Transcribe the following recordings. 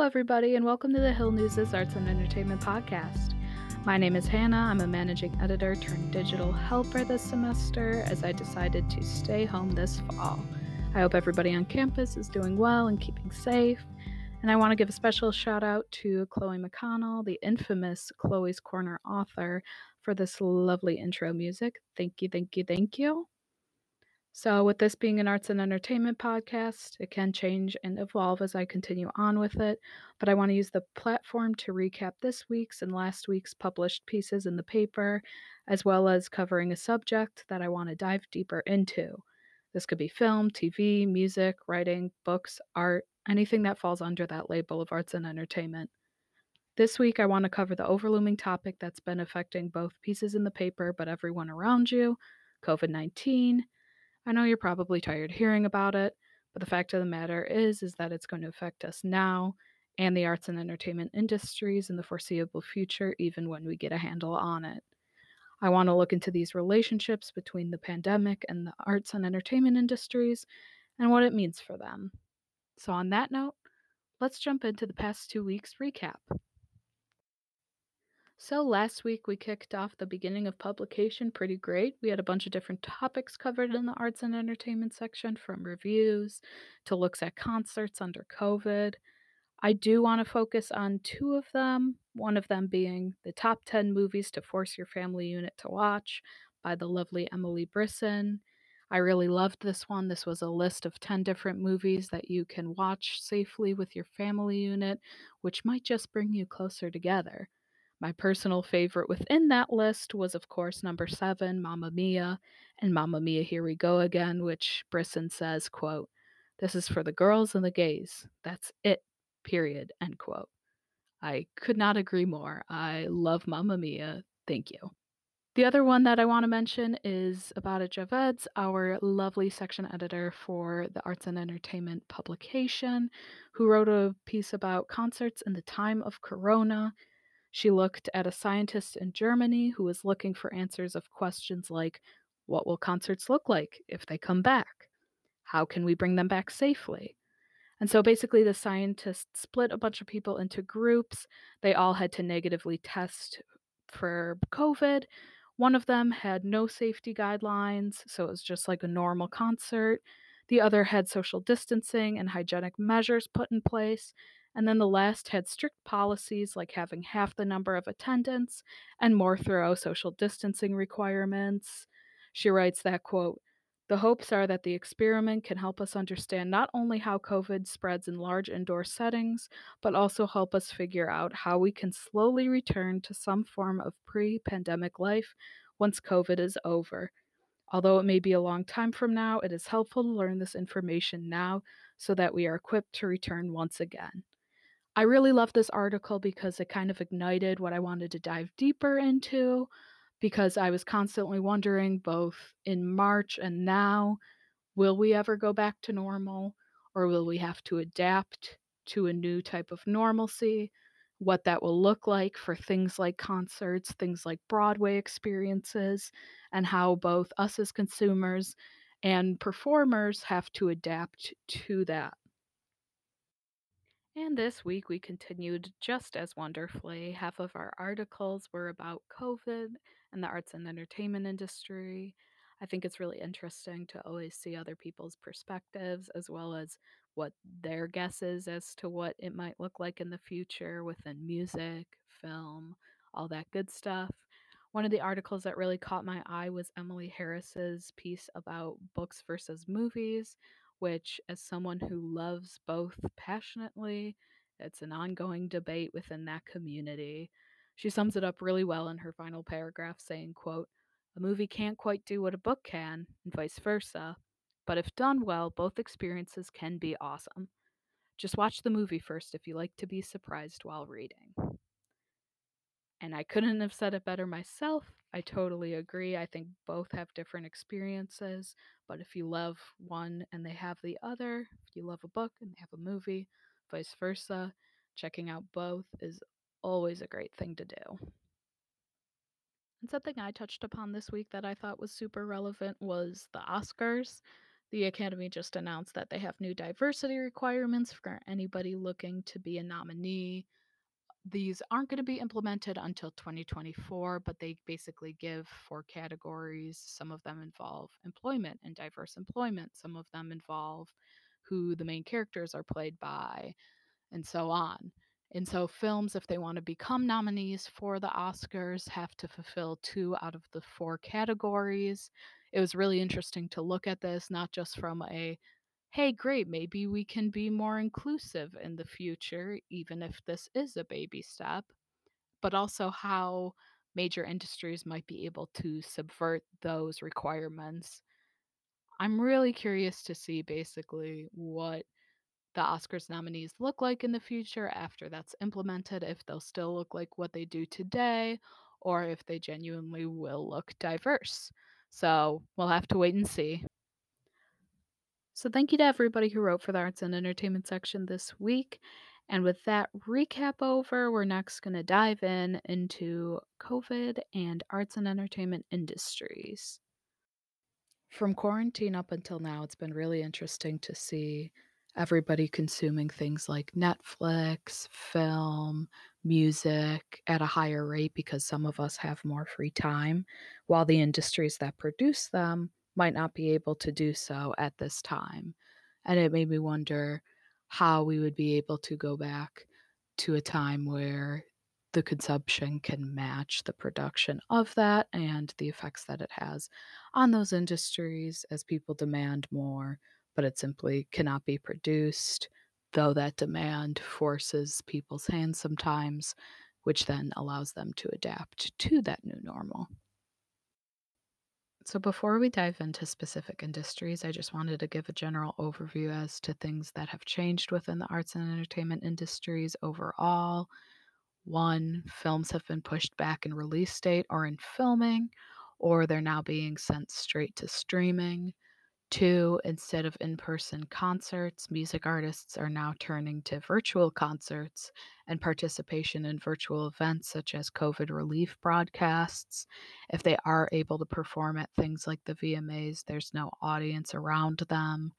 Hello, everybody, and welcome to the Hill News' Arts and Entertainment Podcast. My name is Hannah. I'm a managing editor turned digital helper this semester as I decided to stay home this fall. I hope everybody on campus is doing well and keeping safe. And I want to give a special shout out to Chloe McConnell, the infamous Chloe's Corner author, for this lovely intro music. Thank you, thank you, thank you. So, with this being an arts and entertainment podcast, it can change and evolve as I continue on with it. But I want to use the platform to recap this week's and last week's published pieces in the paper, as well as covering a subject that I want to dive deeper into. This could be film, TV, music, writing, books, art, anything that falls under that label of arts and entertainment. This week, I want to cover the overlooming topic that's been affecting both pieces in the paper, but everyone around you COVID 19 I know you're probably tired hearing about it, but the fact of the matter is is that it's going to affect us now and the arts and entertainment industries in the foreseeable future even when we get a handle on it. I want to look into these relationships between the pandemic and the arts and entertainment industries and what it means for them. So on that note, let's jump into the past 2 weeks recap. So, last week we kicked off the beginning of publication pretty great. We had a bunch of different topics covered in the arts and entertainment section, from reviews to looks at concerts under COVID. I do want to focus on two of them, one of them being the top 10 movies to force your family unit to watch by the lovely Emily Brisson. I really loved this one. This was a list of 10 different movies that you can watch safely with your family unit, which might just bring you closer together. My personal favorite within that list was, of course, number seven, Mamma Mia, and Mamma Mia, Here We Go Again, which Brisson says, quote, This is for the girls and the gays. That's it, period, end quote. I could not agree more. I love Mamma Mia. Thank you. The other one that I want to mention is Abada Javeds, our lovely section editor for the Arts and Entertainment publication, who wrote a piece about concerts in the time of Corona she looked at a scientist in Germany who was looking for answers of questions like what will concerts look like if they come back? How can we bring them back safely? And so basically, the scientists split a bunch of people into groups. They all had to negatively test for COVID. One of them had no safety guidelines, so it was just like a normal concert. The other had social distancing and hygienic measures put in place. And then the last had strict policies like having half the number of attendants and more thorough social distancing requirements. She writes that quote, the hopes are that the experiment can help us understand not only how COVID spreads in large indoor settings, but also help us figure out how we can slowly return to some form of pre pandemic life once COVID is over. Although it may be a long time from now, it is helpful to learn this information now so that we are equipped to return once again. I really love this article because it kind of ignited what I wanted to dive deeper into because I was constantly wondering both in March and now will we ever go back to normal or will we have to adapt to a new type of normalcy? What that will look like for things like concerts, things like Broadway experiences, and how both us as consumers and performers have to adapt to that. And this week we continued just as wonderfully. Half of our articles were about COVID and the arts and entertainment industry. I think it's really interesting to always see other people's perspectives as well as what their guesses as to what it might look like in the future within music, film, all that good stuff. One of the articles that really caught my eye was Emily Harris's piece about books versus movies, which, as someone who loves both passionately, it's an ongoing debate within that community. She sums it up really well in her final paragraph, saying, quote, a movie can't quite do what a book can, and vice versa, but if done well, both experiences can be awesome. Just watch the movie first if you like to be surprised while reading. And I couldn't have said it better myself. I totally agree. I think both have different experiences, but if you love one and they have the other, if you love a book and they have a movie, vice versa, checking out both is always a great thing to do. And something I touched upon this week that I thought was super relevant was the Oscars. The Academy just announced that they have new diversity requirements for anybody looking to be a nominee. These aren't going to be implemented until 2024, but they basically give four categories. Some of them involve employment and diverse employment, some of them involve who the main characters are played by, and so on. And so, films, if they want to become nominees for the Oscars, have to fulfill two out of the four categories. It was really interesting to look at this, not just from a hey, great, maybe we can be more inclusive in the future, even if this is a baby step, but also how major industries might be able to subvert those requirements. I'm really curious to see basically what the Oscars nominees look like in the future after that's implemented, if they'll still look like what they do today, or if they genuinely will look diverse. So we'll have to wait and see. So, thank you to everybody who wrote for the arts and entertainment section this week. And with that recap over, we're next going to dive in into COVID and arts and entertainment industries. From quarantine up until now, it's been really interesting to see everybody consuming things like Netflix, film, music at a higher rate because some of us have more free time, while the industries that produce them might not be able to do so at this time. And it made me wonder how we would be able to go back to a time where the consumption can match the production of that and the effects that it has on those industries as people demand more, but it simply cannot be produced, though that demand forces people's hands sometimes, which then allows them to adapt to that new normal. So, before we dive into specific industries, I just wanted to give a general overview as to things that have changed within the arts and entertainment industries overall. One, films have been pushed back in release date or in filming, or they're now being sent straight to streaming. Two, instead of in person concerts, music artists are now turning to virtual concerts and participation in virtual events such as COVID relief broadcasts. If they are able to perform at things like the VMAs, there's no audience around them.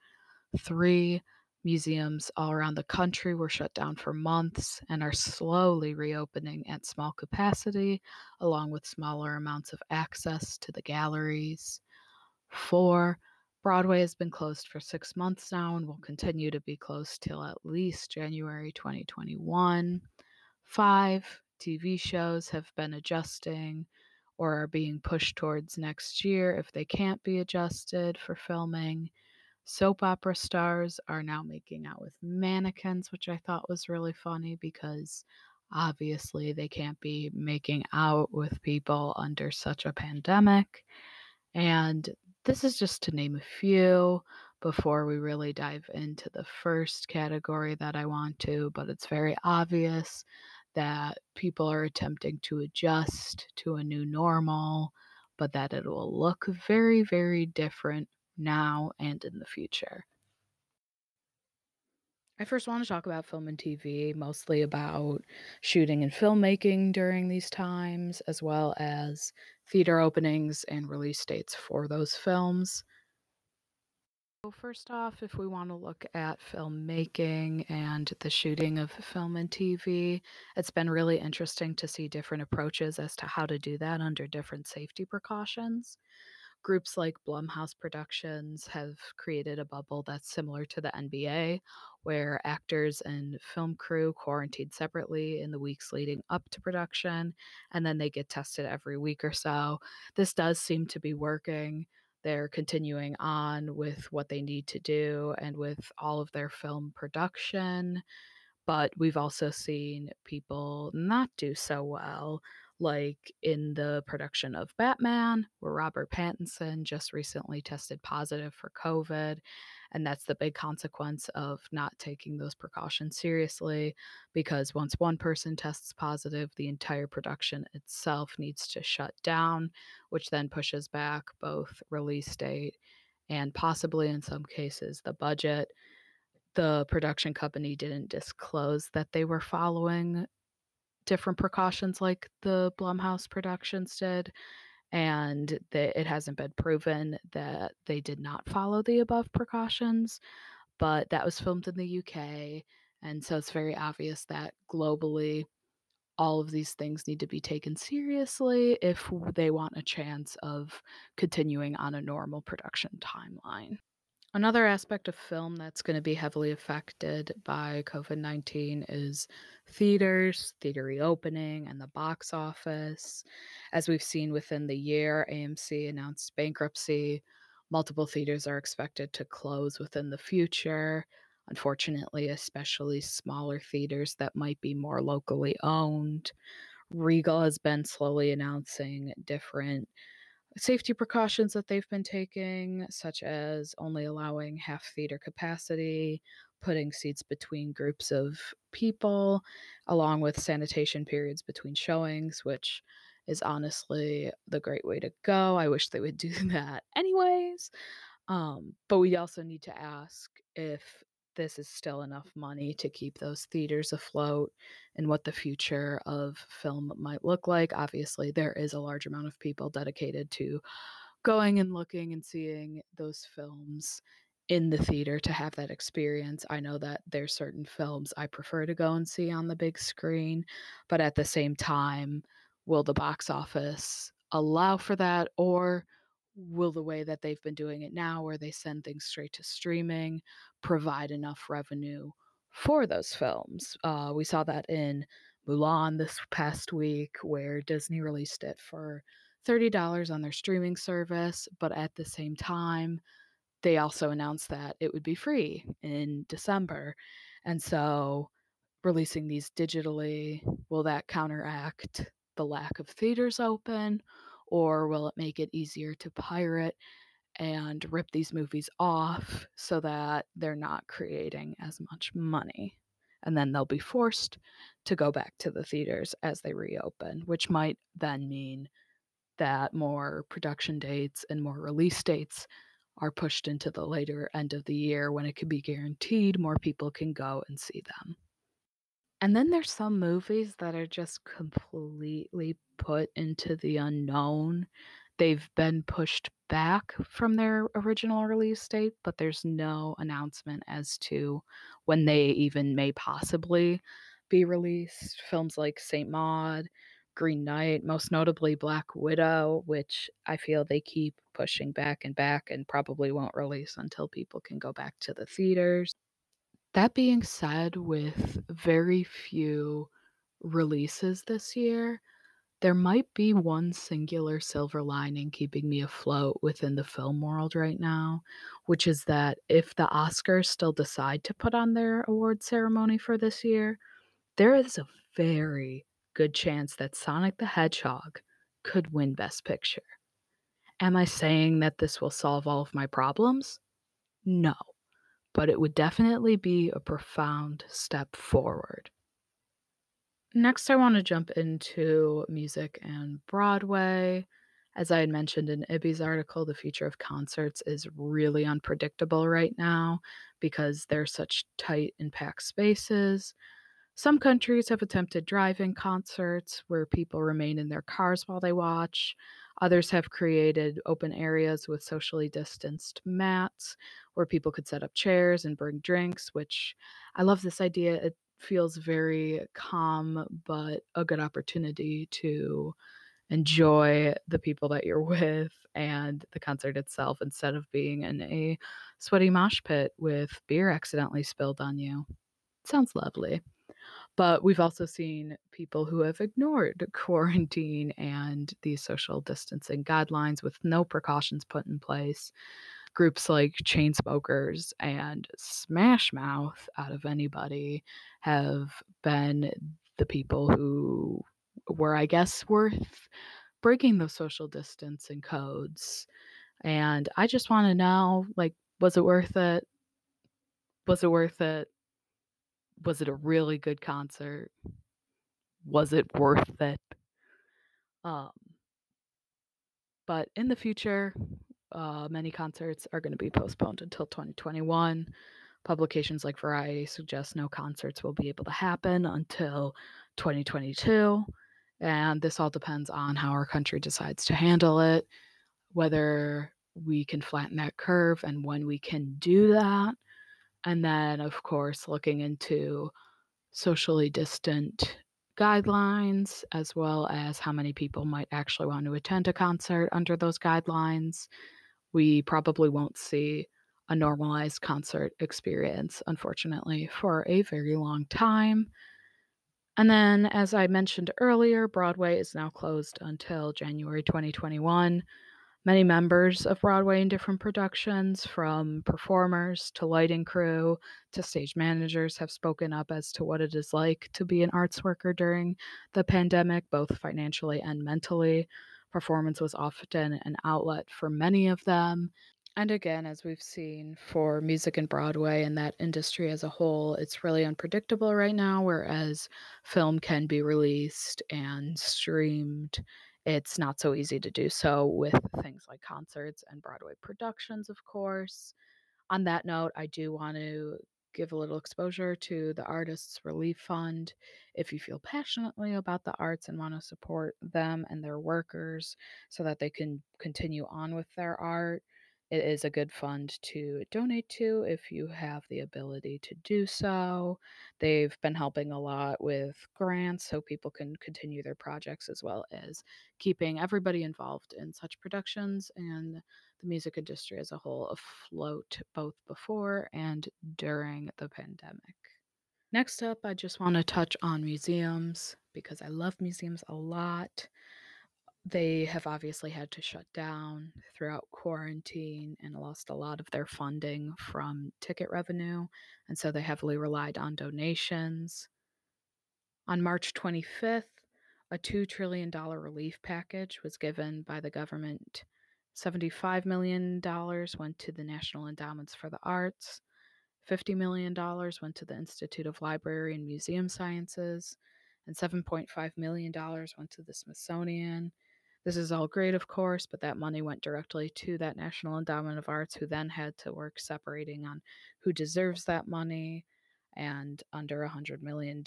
Three, museums all around the country were shut down for months and are slowly reopening at small capacity, along with smaller amounts of access to the galleries. Four, Broadway has been closed for six months now and will continue to be closed till at least January 2021. Five, TV shows have been adjusting or are being pushed towards next year if they can't be adjusted for filming. Soap opera stars are now making out with mannequins, which I thought was really funny because obviously they can't be making out with people under such a pandemic. And this is just to name a few before we really dive into the first category that I want to, but it's very obvious that people are attempting to adjust to a new normal, but that it will look very, very different now and in the future. I first want to talk about film and TV, mostly about shooting and filmmaking during these times, as well as theater openings and release dates for those films. So, first off, if we want to look at filmmaking and the shooting of film and TV, it's been really interesting to see different approaches as to how to do that under different safety precautions groups like Blumhouse Productions have created a bubble that's similar to the NBA, where actors and film crew quarantined separately in the weeks leading up to production, and then they get tested every week or so. This does seem to be working. They're continuing on with what they need to do and with all of their film production. But we've also seen people not do so well like in the production of Batman, where Robert Pattinson just recently tested positive for COVID. And that's the big consequence of not taking those precautions seriously because once one person tests positive, the entire production itself needs to shut down, which then pushes back both release date and possibly in some cases the budget. The production company didn't disclose that they were following different precautions like the Blumhouse Productions did. and that it hasn't been proven that they did not follow the above precautions. But that was filmed in the UK, and so it's very obvious that globally all of these things need to be taken seriously if they want a chance of continuing on a normal production timeline. Another aspect of film that's going to be heavily affected by COVID 19 is theaters, theater reopening, and the box office. As we've seen within the year, AMC announced bankruptcy. Multiple theaters are expected to close within the future. Unfortunately, especially smaller theaters that might be more locally owned. Regal has been slowly announcing different safety precautions that they've been taking, such as only allowing half theater capacity, putting seats between groups of people, along with sanitation periods between showings, which is honestly the great way to go. I wish they would do that anyways. Um, but we also need to ask if this is still enough money to keep those theaters afloat and what the future of film might look like. Obviously, there is a large amount of people dedicated to going and looking and seeing those films in the theater to have that experience. I know that there's certain films I prefer to go and see on the big screen, but at the same time, will the box office allow for that or will the way that they've been doing it now, where they send things straight to streaming, provide enough revenue for those films? Uh, we saw that in Mulan this past week, where Disney released it for $30 on their streaming service, but at the same time, they also announced that it would be free in December. And so, releasing these digitally, will that counteract the lack of theaters open? Or will it make it easier to pirate and rip these movies off so that they're not creating as much money? And then they'll be forced to go back to the theaters as they reopen, which might then mean that more production dates and more release dates are pushed into the later end of the year when it can be guaranteed more people can go and see them. And then there's some movies that are just completely put into the unknown. They've been pushed back from their original release date, but there's no announcement as to when they even may possibly be released. Films like Saint Maud, Green Knight, most notably Black Widow, which I feel they keep pushing back and back and probably won't release until people can go back to the theaters. That being said, with very few releases this year, there might be one singular silver lining keeping me afloat within the film world right now, which is that if the Oscars still decide to put on their award ceremony for this year, there is a very good chance that Sonic the Hedgehog could win Best Picture. Am I saying that this will solve all of my problems? No but it would definitely be a profound step forward. Next, I want to jump into music and Broadway. As I had mentioned in Ibby's article, the future of concerts is really unpredictable right now because they're such tight and packed spaces. Some countries have attempted drive-in concerts where people remain in their cars while they watch. Others have created open areas with socially distanced mats where people could set up chairs and bring drinks, which I love this idea. It feels very calm, but a good opportunity to enjoy the people that you're with and the concert itself instead of being in a sweaty mosh pit with beer accidentally spilled on you. Sounds lovely. But we've also seen people who have ignored quarantine and these social distancing guidelines with no precautions put in place. Groups like Chainsmokers and Smash Mouth, out of anybody, have been the people who were, I guess, worth breaking those social distancing codes. And I just want to know like, was it worth it? Was it worth it? Was it a really good concert? Was it worth it? Um, but in the future, uh, many concerts are going to be postponed until 2021. Publications like Variety suggest no concerts will be able to happen until 2022. And this all depends on how our country decides to handle it, whether we can flatten that curve and when we can do that. And then, of course, looking into socially distant guidelines, as well as how many people might actually want to attend a concert under those guidelines. We probably won't see a normalized concert experience, unfortunately, for a very long time. And then, as I mentioned earlier, Broadway is now closed until January 2021. Many members of Broadway in different productions, from performers to lighting crew to stage managers, have spoken up as to what it is like to be an arts worker during the pandemic, both financially and mentally. Performance was often an outlet for many of them. And again, as we've seen for music and Broadway and that industry as a whole, it's really unpredictable right now, whereas film can be released and streamed. It's not so easy to do so with things like concerts and Broadway productions, of course. On that note, I do want to give a little exposure to the Artists Relief Fund. If you feel passionately about the arts and want to support them and their workers so that they can continue on with their art, it is a good fund to donate to if you have the ability to do so. They've been helping a lot with grants so people can continue their projects as well as keeping everybody involved in such productions and the music industry as a whole afloat both before and during the pandemic. Next up, I just want to touch on museums because I love museums a lot. They have obviously had to shut down throughout quarantine and lost a lot of their funding from ticket revenue, and so they heavily relied on donations. On March 25th, a $2 trillion relief package was given by the government. $75 million went to the National Endowments for the Arts, $50 million went to the Institute of Library and Museum Sciences, and $7.5 million went to the Smithsonian. This is all great, of course, but that money went directly to that National Endowment of Arts, who then had to work separating on who deserves that money and under a $100 million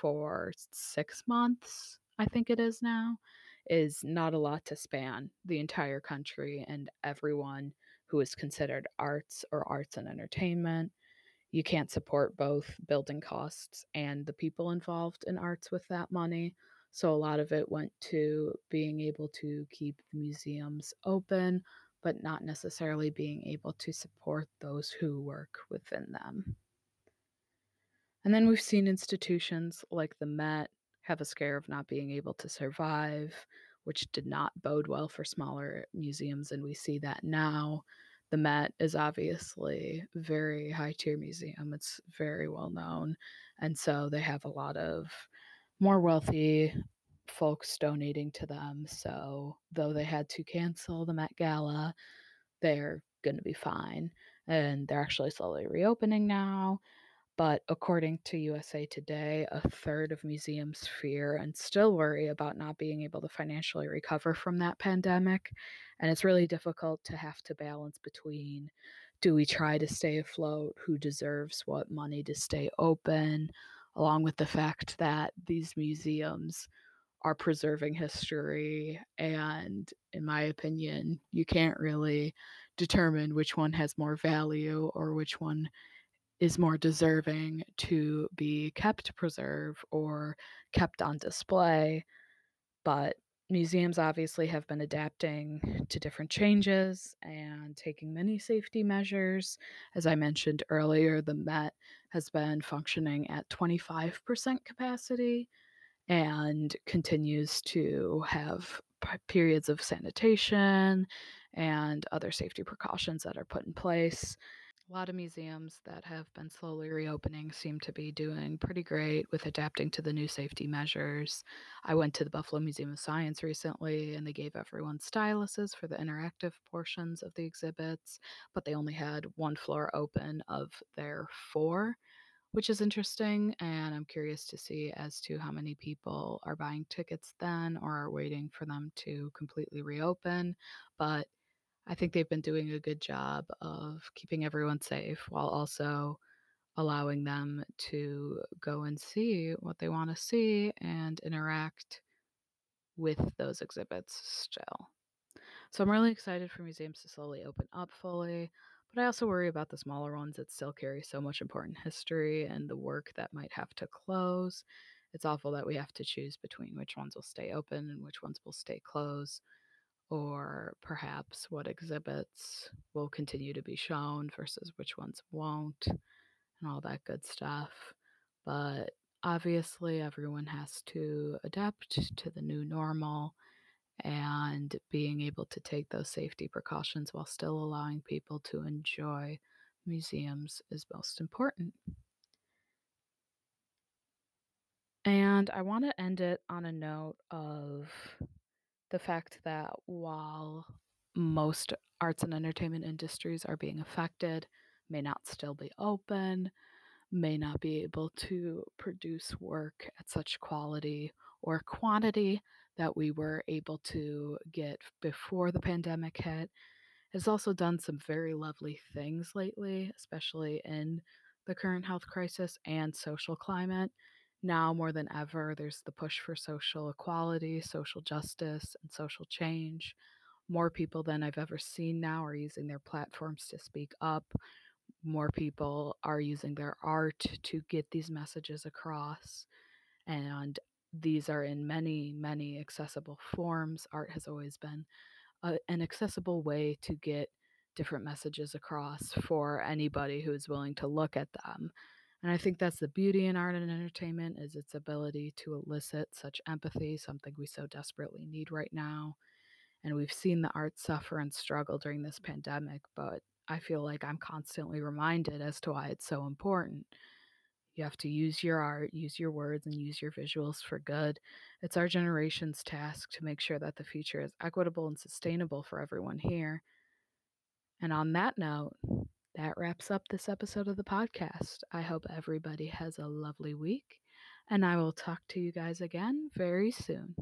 for six months, I think it is now, is not a lot to span the entire country and everyone who is considered arts or arts and entertainment. You can't support both building costs and the people involved in arts with that money. So a lot of it went to being able to keep the museums open, but not necessarily being able to support those who work within them. And then we've seen institutions like the Met have a scare of not being able to survive, which did not bode well for smaller museums, and we see that now. The Met is obviously very high tier museum. It's very well known. And so they have a lot of more wealthy folks donating to them. So though they had to cancel the Met Gala, they're going to be fine. And they're actually slowly reopening now. But according to USA Today, a third of museums fear and still worry about not being able to financially recover from that pandemic. And it's really difficult to have to balance between do we try to stay afloat? Who deserves what money to stay open? Along with the fact that these museums are preserving history. And in my opinion, you can't really determine which one has more value or which one is more deserving to be kept preserved or kept on display. But museums obviously have been adapting to different changes and taking many safety measures. As I mentioned earlier, the Met has been functioning at 25% capacity and continues to have periods of sanitation and other safety precautions that are put in place. A lot of museums that have been slowly reopening seem to be doing pretty great with adapting to the new safety measures. I went to the Buffalo Museum of Science recently and they gave everyone styluses for the interactive portions of the exhibits, but they only had one floor open of their four, which is interesting. And I'm curious to see as to how many people are buying tickets then or are waiting for them to completely reopen. But I think they've been doing a good job of keeping everyone safe while also allowing them to go and see what they want to see and interact with those exhibits still. So I'm really excited for museums to slowly open up fully, but I also worry about the smaller ones that still carry so much important history and the work that might have to close. It's awful that we have to choose between which ones will stay open and which ones will stay closed, or perhaps what exhibits will continue to be shown versus which ones won't, and all that good stuff. But obviously, everyone has to adapt to the new normal and being able to take those safety precautions while still allowing people to enjoy museums is most important. And I want to end it on a note of the fact that while most arts and entertainment industries are being affected, may not still be open, may not be able to produce work at such quality or quantity that we were able to get before the pandemic hit, has also done some very lovely things lately, especially in the current health crisis and social climate. Now more than ever, there's the push for social equality, social justice, and social change. More people than I've ever seen now are using their platforms to speak up. More people are using their art to get these messages across. And these are in many, many accessible forms. Art has always been a, an accessible way to get different messages across for anybody who is willing to look at them. And I think that's the beauty in art and entertainment is its ability to elicit such empathy, something we so desperately need right now. And we've seen the arts suffer and struggle during this pandemic, but I feel like I'm constantly reminded as to why it's so important. You have to use your art, use your words, and use your visuals for good. It's our generation's task to make sure that the future is equitable and sustainable for everyone here. And on that note, that wraps up this episode of the podcast. I hope everybody has a lovely week, and I will talk to you guys again very soon.